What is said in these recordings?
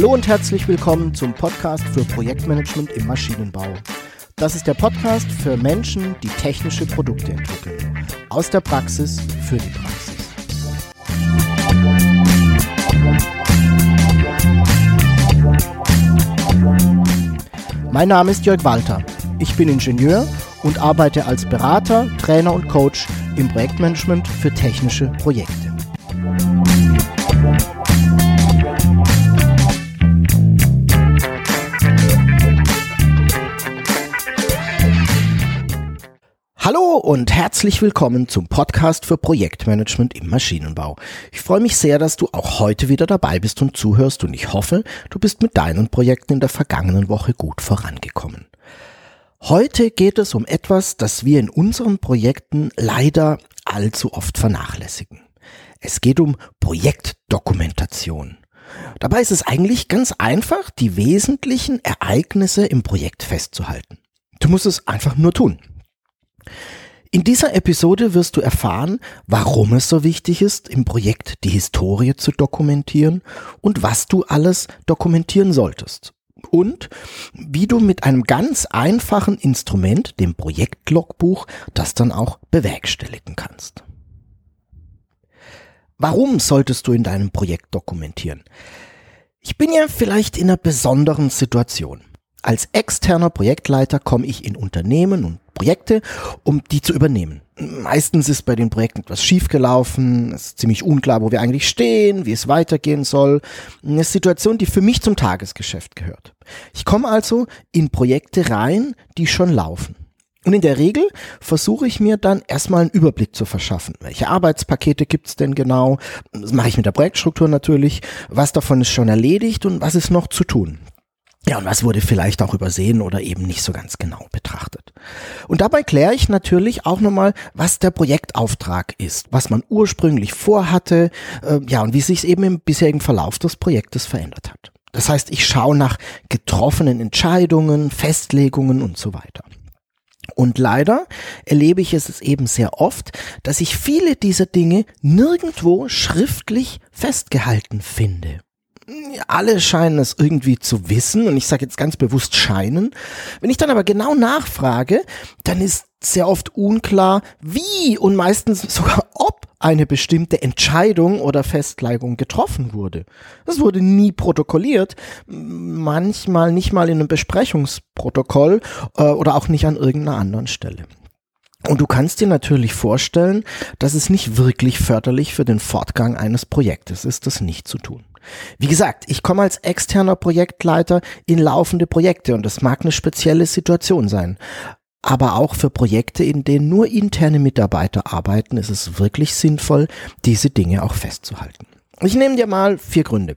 Hallo und herzlich willkommen zum Podcast für Projektmanagement im Maschinenbau. Das ist der Podcast für Menschen, die technische Produkte entwickeln. Aus der Praxis für die Praxis. Mein Name ist Jörg Walter. Ich bin Ingenieur und arbeite als Berater, Trainer und Coach im Projektmanagement für technische Projekte. Und herzlich willkommen zum Podcast für Projektmanagement im Maschinenbau. Ich freue mich sehr, dass du auch heute wieder dabei bist und zuhörst und ich hoffe, du bist mit deinen Projekten in der vergangenen Woche gut vorangekommen. Heute geht es um etwas, das wir in unseren Projekten leider allzu oft vernachlässigen. Es geht um Projektdokumentation. Dabei ist es eigentlich ganz einfach, die wesentlichen Ereignisse im Projekt festzuhalten. Du musst es einfach nur tun. In dieser Episode wirst du erfahren, warum es so wichtig ist, im Projekt die Historie zu dokumentieren und was du alles dokumentieren solltest. Und wie du mit einem ganz einfachen Instrument, dem Projektlogbuch, das dann auch bewerkstelligen kannst. Warum solltest du in deinem Projekt dokumentieren? Ich bin ja vielleicht in einer besonderen Situation. Als externer Projektleiter komme ich in Unternehmen und Projekte, um die zu übernehmen. Meistens ist bei den Projekten etwas schiefgelaufen, es ist ziemlich unklar, wo wir eigentlich stehen, wie es weitergehen soll. Eine Situation, die für mich zum Tagesgeschäft gehört. Ich komme also in Projekte rein, die schon laufen. Und in der Regel versuche ich mir dann erstmal einen Überblick zu verschaffen. Welche Arbeitspakete gibt's denn genau? Das mache ich mit der Projektstruktur natürlich. Was davon ist schon erledigt und was ist noch zu tun? Ja, und was wurde vielleicht auch übersehen oder eben nicht so ganz genau betrachtet. Und dabei kläre ich natürlich auch nochmal, was der Projektauftrag ist, was man ursprünglich vorhatte, äh, ja, und wie sich es eben im bisherigen Verlauf des Projektes verändert hat. Das heißt, ich schaue nach getroffenen Entscheidungen, Festlegungen und so weiter. Und leider erlebe ich es eben sehr oft, dass ich viele dieser Dinge nirgendwo schriftlich festgehalten finde alle scheinen es irgendwie zu wissen und ich sage jetzt ganz bewusst scheinen. Wenn ich dann aber genau nachfrage, dann ist sehr oft unklar, wie und meistens sogar ob eine bestimmte Entscheidung oder Festlegung getroffen wurde. Das wurde nie protokolliert, manchmal nicht mal in einem Besprechungsprotokoll äh, oder auch nicht an irgendeiner anderen Stelle. Und du kannst dir natürlich vorstellen, dass es nicht wirklich förderlich für den Fortgang eines Projektes ist, das nicht zu tun. Wie gesagt, ich komme als externer Projektleiter in laufende Projekte und das mag eine spezielle Situation sein. Aber auch für Projekte, in denen nur interne Mitarbeiter arbeiten, ist es wirklich sinnvoll, diese Dinge auch festzuhalten. Ich nehme dir mal vier Gründe.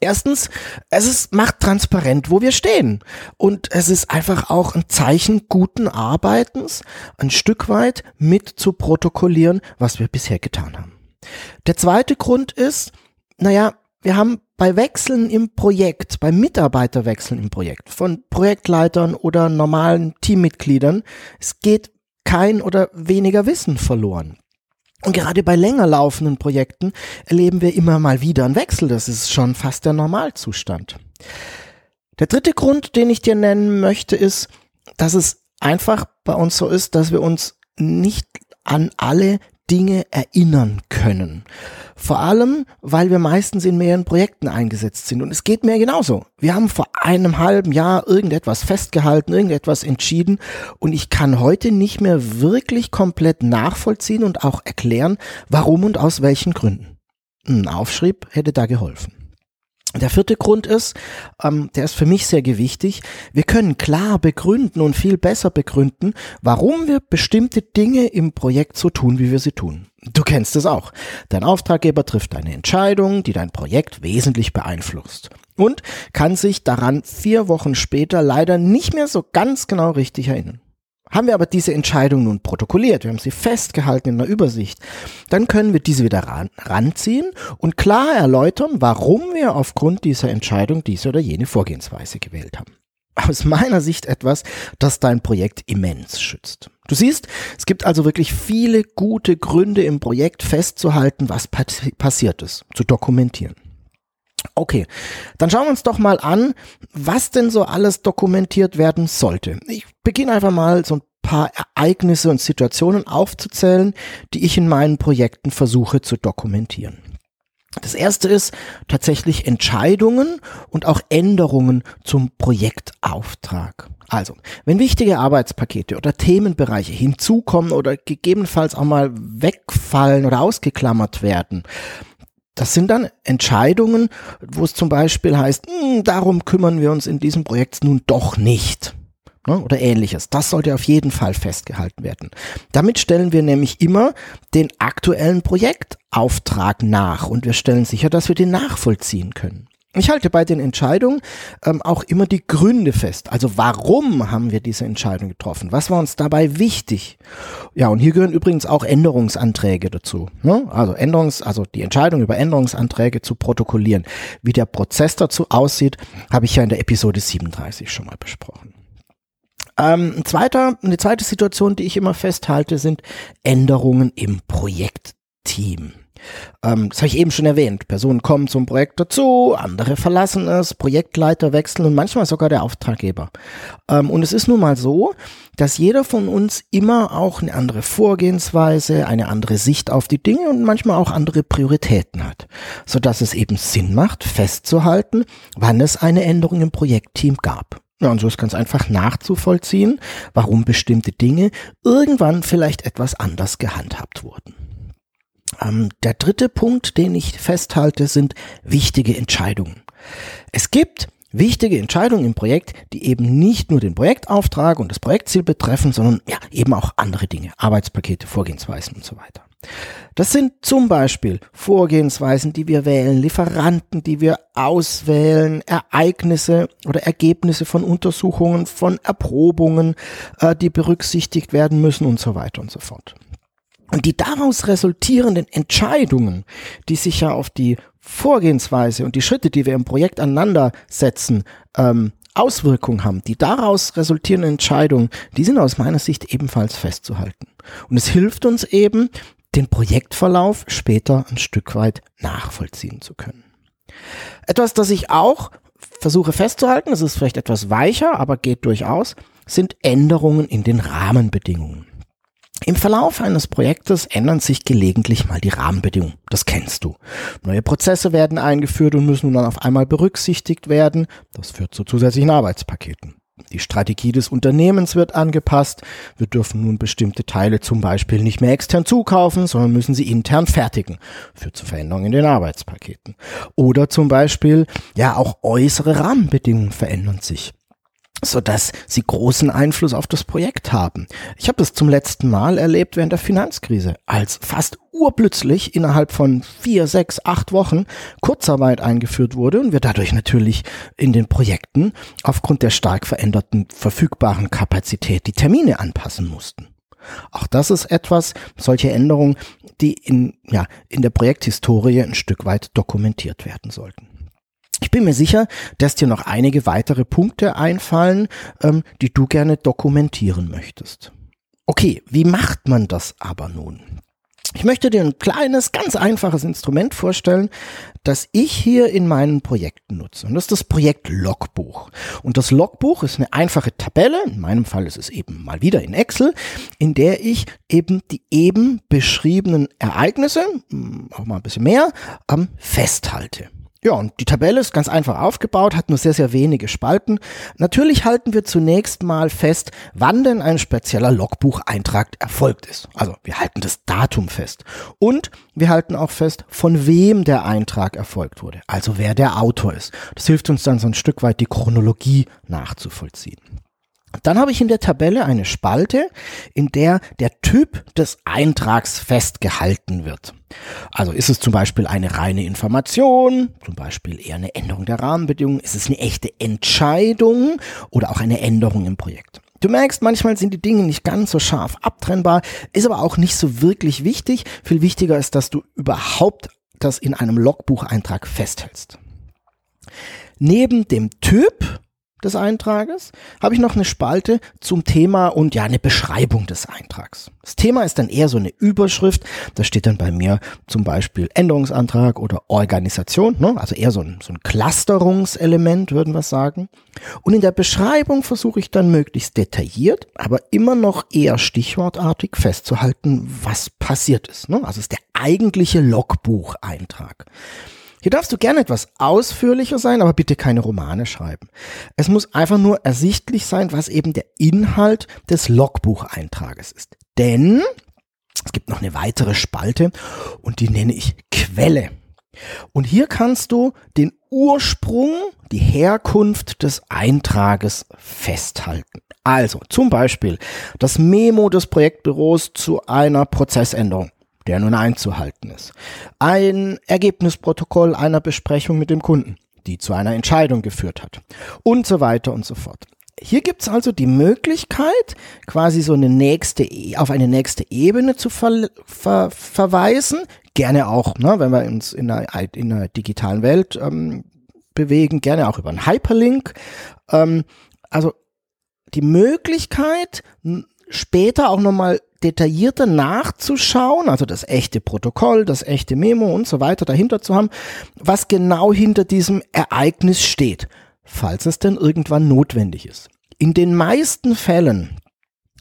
Erstens, es ist, macht transparent, wo wir stehen. Und es ist einfach auch ein Zeichen guten Arbeitens, ein Stück weit mit zu protokollieren, was wir bisher getan haben. Der zweite Grund ist, naja, wir haben bei Wechseln im Projekt, bei Mitarbeiterwechseln im Projekt, von Projektleitern oder normalen Teammitgliedern, es geht kein oder weniger Wissen verloren. Und gerade bei länger laufenden Projekten erleben wir immer mal wieder einen Wechsel. Das ist schon fast der Normalzustand. Der dritte Grund, den ich dir nennen möchte, ist, dass es einfach bei uns so ist, dass wir uns nicht an alle Dinge erinnern können. Vor allem, weil wir meistens in mehreren Projekten eingesetzt sind. Und es geht mir genauso. Wir haben vor einem halben Jahr irgendetwas festgehalten, irgendetwas entschieden. Und ich kann heute nicht mehr wirklich komplett nachvollziehen und auch erklären, warum und aus welchen Gründen. Ein Aufschrieb hätte da geholfen. Der vierte Grund ist, ähm, der ist für mich sehr gewichtig, wir können klar begründen und viel besser begründen, warum wir bestimmte Dinge im Projekt so tun, wie wir sie tun. Du kennst es auch. Dein Auftraggeber trifft eine Entscheidung, die dein Projekt wesentlich beeinflusst und kann sich daran vier Wochen später leider nicht mehr so ganz genau richtig erinnern. Haben wir aber diese Entscheidung nun protokolliert, wir haben sie festgehalten in einer Übersicht, dann können wir diese wieder ran, ranziehen und klar erläutern, warum wir aufgrund dieser Entscheidung diese oder jene Vorgehensweise gewählt haben. Aus meiner Sicht etwas, das dein Projekt immens schützt. Du siehst, es gibt also wirklich viele gute Gründe im Projekt festzuhalten, was passiert ist, zu dokumentieren. Okay, dann schauen wir uns doch mal an, was denn so alles dokumentiert werden sollte. Ich beginne einfach mal so ein paar Ereignisse und Situationen aufzuzählen, die ich in meinen Projekten versuche zu dokumentieren. Das erste ist tatsächlich Entscheidungen und auch Änderungen zum Projektauftrag. Also, wenn wichtige Arbeitspakete oder Themenbereiche hinzukommen oder gegebenenfalls auch mal wegfallen oder ausgeklammert werden, das sind dann Entscheidungen, wo es zum Beispiel heißt, hm, darum kümmern wir uns in diesem Projekt nun doch nicht. Ne, oder ähnliches. Das sollte auf jeden Fall festgehalten werden. Damit stellen wir nämlich immer den aktuellen Projektauftrag nach und wir stellen sicher, dass wir den nachvollziehen können. Ich halte bei den Entscheidungen ähm, auch immer die Gründe fest. Also warum haben wir diese Entscheidung getroffen? Was war uns dabei wichtig? Ja, und hier gehören übrigens auch Änderungsanträge dazu. Ne? Also Änderungs, also die Entscheidung über Änderungsanträge zu protokollieren. Wie der Prozess dazu aussieht, habe ich ja in der Episode 37 schon mal besprochen. Ähm, ein zweiter, eine zweite Situation, die ich immer festhalte, sind Änderungen im Projektteam. Ähm, das habe ich eben schon erwähnt. Personen kommen zum Projekt dazu, andere verlassen es, Projektleiter wechseln und manchmal sogar der Auftraggeber. Ähm, und es ist nun mal so, dass jeder von uns immer auch eine andere Vorgehensweise, eine andere Sicht auf die Dinge und manchmal auch andere Prioritäten hat, so dass es eben Sinn macht, festzuhalten, wann es eine Änderung im Projektteam gab. Ja, und so ist ganz einfach nachzuvollziehen, warum bestimmte Dinge irgendwann vielleicht etwas anders gehandhabt wurden. Ähm, der dritte Punkt, den ich festhalte, sind wichtige Entscheidungen. Es gibt wichtige Entscheidungen im Projekt, die eben nicht nur den Projektauftrag und das Projektziel betreffen, sondern ja, eben auch andere Dinge, Arbeitspakete, Vorgehensweisen und so weiter. Das sind zum Beispiel Vorgehensweisen, die wir wählen, Lieferanten, die wir auswählen, Ereignisse oder Ergebnisse von Untersuchungen, von Erprobungen, äh, die berücksichtigt werden müssen und so weiter und so fort. Und die daraus resultierenden Entscheidungen, die sich ja auf die Vorgehensweise und die Schritte, die wir im Projekt aneinander setzen, ähm, Auswirkungen haben, die daraus resultierenden Entscheidungen, die sind aus meiner Sicht ebenfalls festzuhalten. Und es hilft uns eben, den Projektverlauf später ein Stück weit nachvollziehen zu können. Etwas, das ich auch versuche festzuhalten, es ist vielleicht etwas weicher, aber geht durchaus, sind Änderungen in den Rahmenbedingungen. Im Verlauf eines Projektes ändern sich gelegentlich mal die Rahmenbedingungen. Das kennst du. Neue Prozesse werden eingeführt und müssen nun dann auf einmal berücksichtigt werden. Das führt zu zusätzlichen Arbeitspaketen. Die Strategie des Unternehmens wird angepasst. Wir dürfen nun bestimmte Teile zum Beispiel nicht mehr extern zukaufen, sondern müssen sie intern fertigen. Führt zu Veränderungen in den Arbeitspaketen. Oder zum Beispiel, ja, auch äußere Rahmenbedingungen verändern sich so dass sie großen Einfluss auf das Projekt haben. Ich habe das zum letzten Mal erlebt während der Finanzkrise, als fast urplötzlich innerhalb von vier, sechs, acht Wochen Kurzarbeit eingeführt wurde und wir dadurch natürlich in den Projekten aufgrund der stark veränderten verfügbaren Kapazität die Termine anpassen mussten. Auch das ist etwas, solche Änderungen, die in, ja, in der Projekthistorie ein Stück weit dokumentiert werden sollten. Ich bin mir sicher, dass dir noch einige weitere Punkte einfallen, ähm, die du gerne dokumentieren möchtest. Okay, wie macht man das aber nun? Ich möchte dir ein kleines, ganz einfaches Instrument vorstellen, das ich hier in meinen Projekten nutze. Und das ist das Projekt Logbuch. Und das Logbuch ist eine einfache Tabelle, in meinem Fall ist es eben mal wieder in Excel, in der ich eben die eben beschriebenen Ereignisse, hm, auch mal ein bisschen mehr, ähm, festhalte. Ja, und die Tabelle ist ganz einfach aufgebaut, hat nur sehr, sehr wenige Spalten. Natürlich halten wir zunächst mal fest, wann denn ein spezieller Logbucheintrag erfolgt ist. Also wir halten das Datum fest. Und wir halten auch fest, von wem der Eintrag erfolgt wurde. Also wer der Autor ist. Das hilft uns dann so ein Stück weit die Chronologie nachzuvollziehen. Dann habe ich in der Tabelle eine Spalte, in der der Typ des Eintrags festgehalten wird. Also ist es zum Beispiel eine reine Information, zum Beispiel eher eine Änderung der Rahmenbedingungen, ist es eine echte Entscheidung oder auch eine Änderung im Projekt. Du merkst, manchmal sind die Dinge nicht ganz so scharf abtrennbar, ist aber auch nicht so wirklich wichtig. Viel wichtiger ist, dass du überhaupt das in einem Logbucheintrag festhältst. Neben dem Typ des Eintrages habe ich noch eine Spalte zum Thema und ja eine Beschreibung des Eintrags. Das Thema ist dann eher so eine Überschrift. Da steht dann bei mir zum Beispiel Änderungsantrag oder Organisation, ne? also eher so ein, so ein Clusterungselement, würden wir sagen. Und in der Beschreibung versuche ich dann möglichst detailliert, aber immer noch eher stichwortartig festzuhalten, was passiert ist. Ne? Also ist der eigentliche Logbucheintrag. Hier darfst du gerne etwas ausführlicher sein, aber bitte keine Romane schreiben. Es muss einfach nur ersichtlich sein, was eben der Inhalt des Logbucheintrages ist. Denn es gibt noch eine weitere Spalte und die nenne ich Quelle. Und hier kannst du den Ursprung, die Herkunft des Eintrages festhalten. Also zum Beispiel das Memo des Projektbüros zu einer Prozessänderung der nun einzuhalten ist. Ein Ergebnisprotokoll einer Besprechung mit dem Kunden, die zu einer Entscheidung geführt hat. Und so weiter und so fort. Hier gibt's also die Möglichkeit, quasi so eine nächste, e, auf eine nächste Ebene zu ver, ver, verweisen. Gerne auch, ne, wenn wir uns in einer, in einer digitalen Welt ähm, bewegen, gerne auch über einen Hyperlink. Ähm, also die Möglichkeit, später auch nochmal detaillierter nachzuschauen, also das echte Protokoll, das echte Memo und so weiter dahinter zu haben, was genau hinter diesem Ereignis steht, falls es denn irgendwann notwendig ist. In den meisten Fällen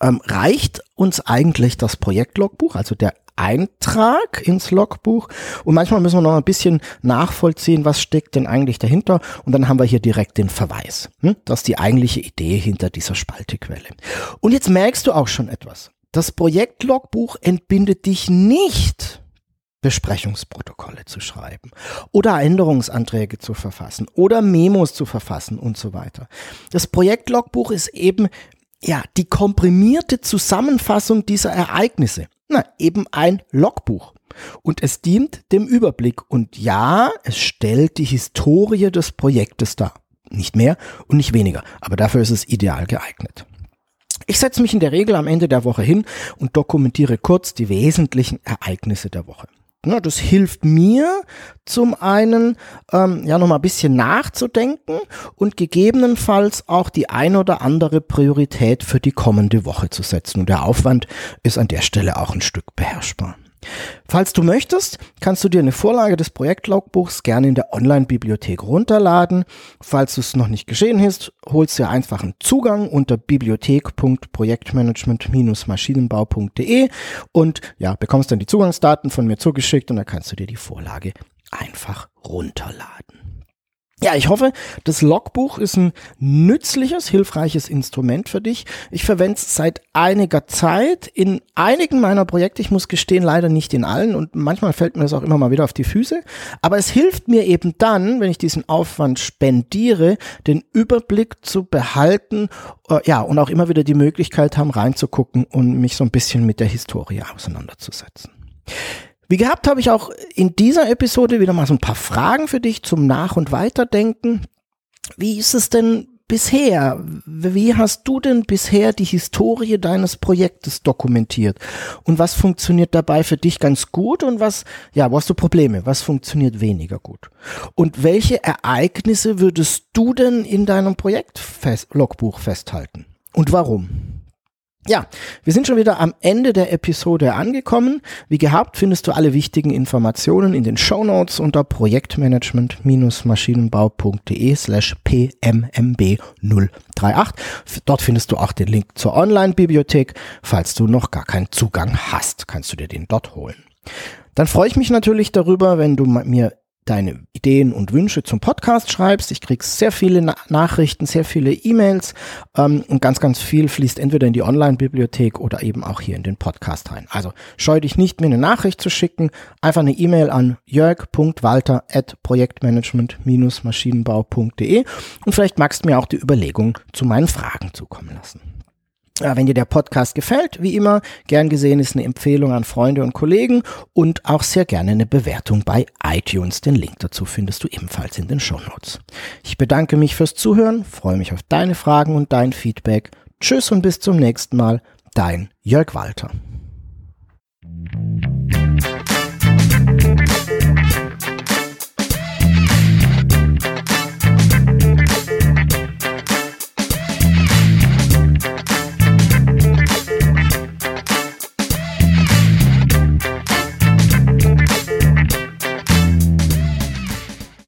ähm, reicht uns eigentlich das Projektlogbuch, also der Eintrag ins Logbuch und manchmal müssen wir noch ein bisschen nachvollziehen, was steckt denn eigentlich dahinter und dann haben wir hier direkt den Verweis. Hm? Das ist die eigentliche Idee hinter dieser Spaltequelle. Und jetzt merkst du auch schon etwas. Das Projektlogbuch entbindet dich nicht, Besprechungsprotokolle zu schreiben oder Änderungsanträge zu verfassen oder Memos zu verfassen und so weiter. Das Projektlogbuch ist eben ja die komprimierte Zusammenfassung dieser Ereignisse. Na, eben ein Logbuch. Und es dient dem Überblick. Und ja, es stellt die Historie des Projektes dar. Nicht mehr und nicht weniger. Aber dafür ist es ideal geeignet. Ich setze mich in der Regel am Ende der Woche hin und dokumentiere kurz die wesentlichen Ereignisse der Woche. Ja, das hilft mir zum einen, ähm, ja, nochmal ein bisschen nachzudenken und gegebenenfalls auch die ein oder andere Priorität für die kommende Woche zu setzen. Und der Aufwand ist an der Stelle auch ein Stück beherrschbar. Falls du möchtest, kannst du dir eine Vorlage des Projektlogbuchs gerne in der Online-Bibliothek runterladen. Falls es noch nicht geschehen hast, holst du dir einfach einen Zugang unter bibliothek.projektmanagement-maschinenbau.de und ja, bekommst dann die Zugangsdaten von mir zugeschickt und dann kannst du dir die Vorlage einfach runterladen. Ja, ich hoffe, das Logbuch ist ein nützliches, hilfreiches Instrument für dich. Ich verwende es seit einiger Zeit in einigen meiner Projekte. Ich muss gestehen, leider nicht in allen und manchmal fällt mir das auch immer mal wieder auf die Füße. Aber es hilft mir eben dann, wenn ich diesen Aufwand spendiere, den Überblick zu behalten, äh, ja, und auch immer wieder die Möglichkeit haben, reinzugucken und mich so ein bisschen mit der Historie auseinanderzusetzen. Wie gehabt habe ich auch in dieser Episode wieder mal so ein paar Fragen für dich zum Nach- und Weiterdenken. Wie ist es denn bisher? Wie hast du denn bisher die Historie deines Projektes dokumentiert? Und was funktioniert dabei für dich ganz gut und was, ja, wo hast du Probleme? Was funktioniert weniger gut? Und welche Ereignisse würdest du denn in deinem Projektlogbuch festhalten? Und warum? Ja, wir sind schon wieder am Ende der Episode angekommen. Wie gehabt findest du alle wichtigen Informationen in den Show Notes unter projektmanagement-maschinenbau.de slash pmmb038. Dort findest du auch den Link zur Online-Bibliothek. Falls du noch gar keinen Zugang hast, kannst du dir den dort holen. Dann freue ich mich natürlich darüber, wenn du mir deine Ideen und Wünsche zum Podcast schreibst. Ich krieg sehr viele Na Nachrichten, sehr viele E-Mails ähm, und ganz, ganz viel fließt entweder in die Online-Bibliothek oder eben auch hier in den Podcast rein. Also scheu dich nicht, mir eine Nachricht zu schicken. Einfach eine E-Mail an jörg.walter.projektmanagement-maschinenbau.de und vielleicht magst du mir auch die Überlegung zu meinen Fragen zukommen lassen. Wenn dir der Podcast gefällt, wie immer, gern gesehen ist eine Empfehlung an Freunde und Kollegen und auch sehr gerne eine Bewertung bei iTunes. Den Link dazu findest du ebenfalls in den Show Notes. Ich bedanke mich fürs Zuhören, freue mich auf deine Fragen und dein Feedback. Tschüss und bis zum nächsten Mal. Dein Jörg Walter.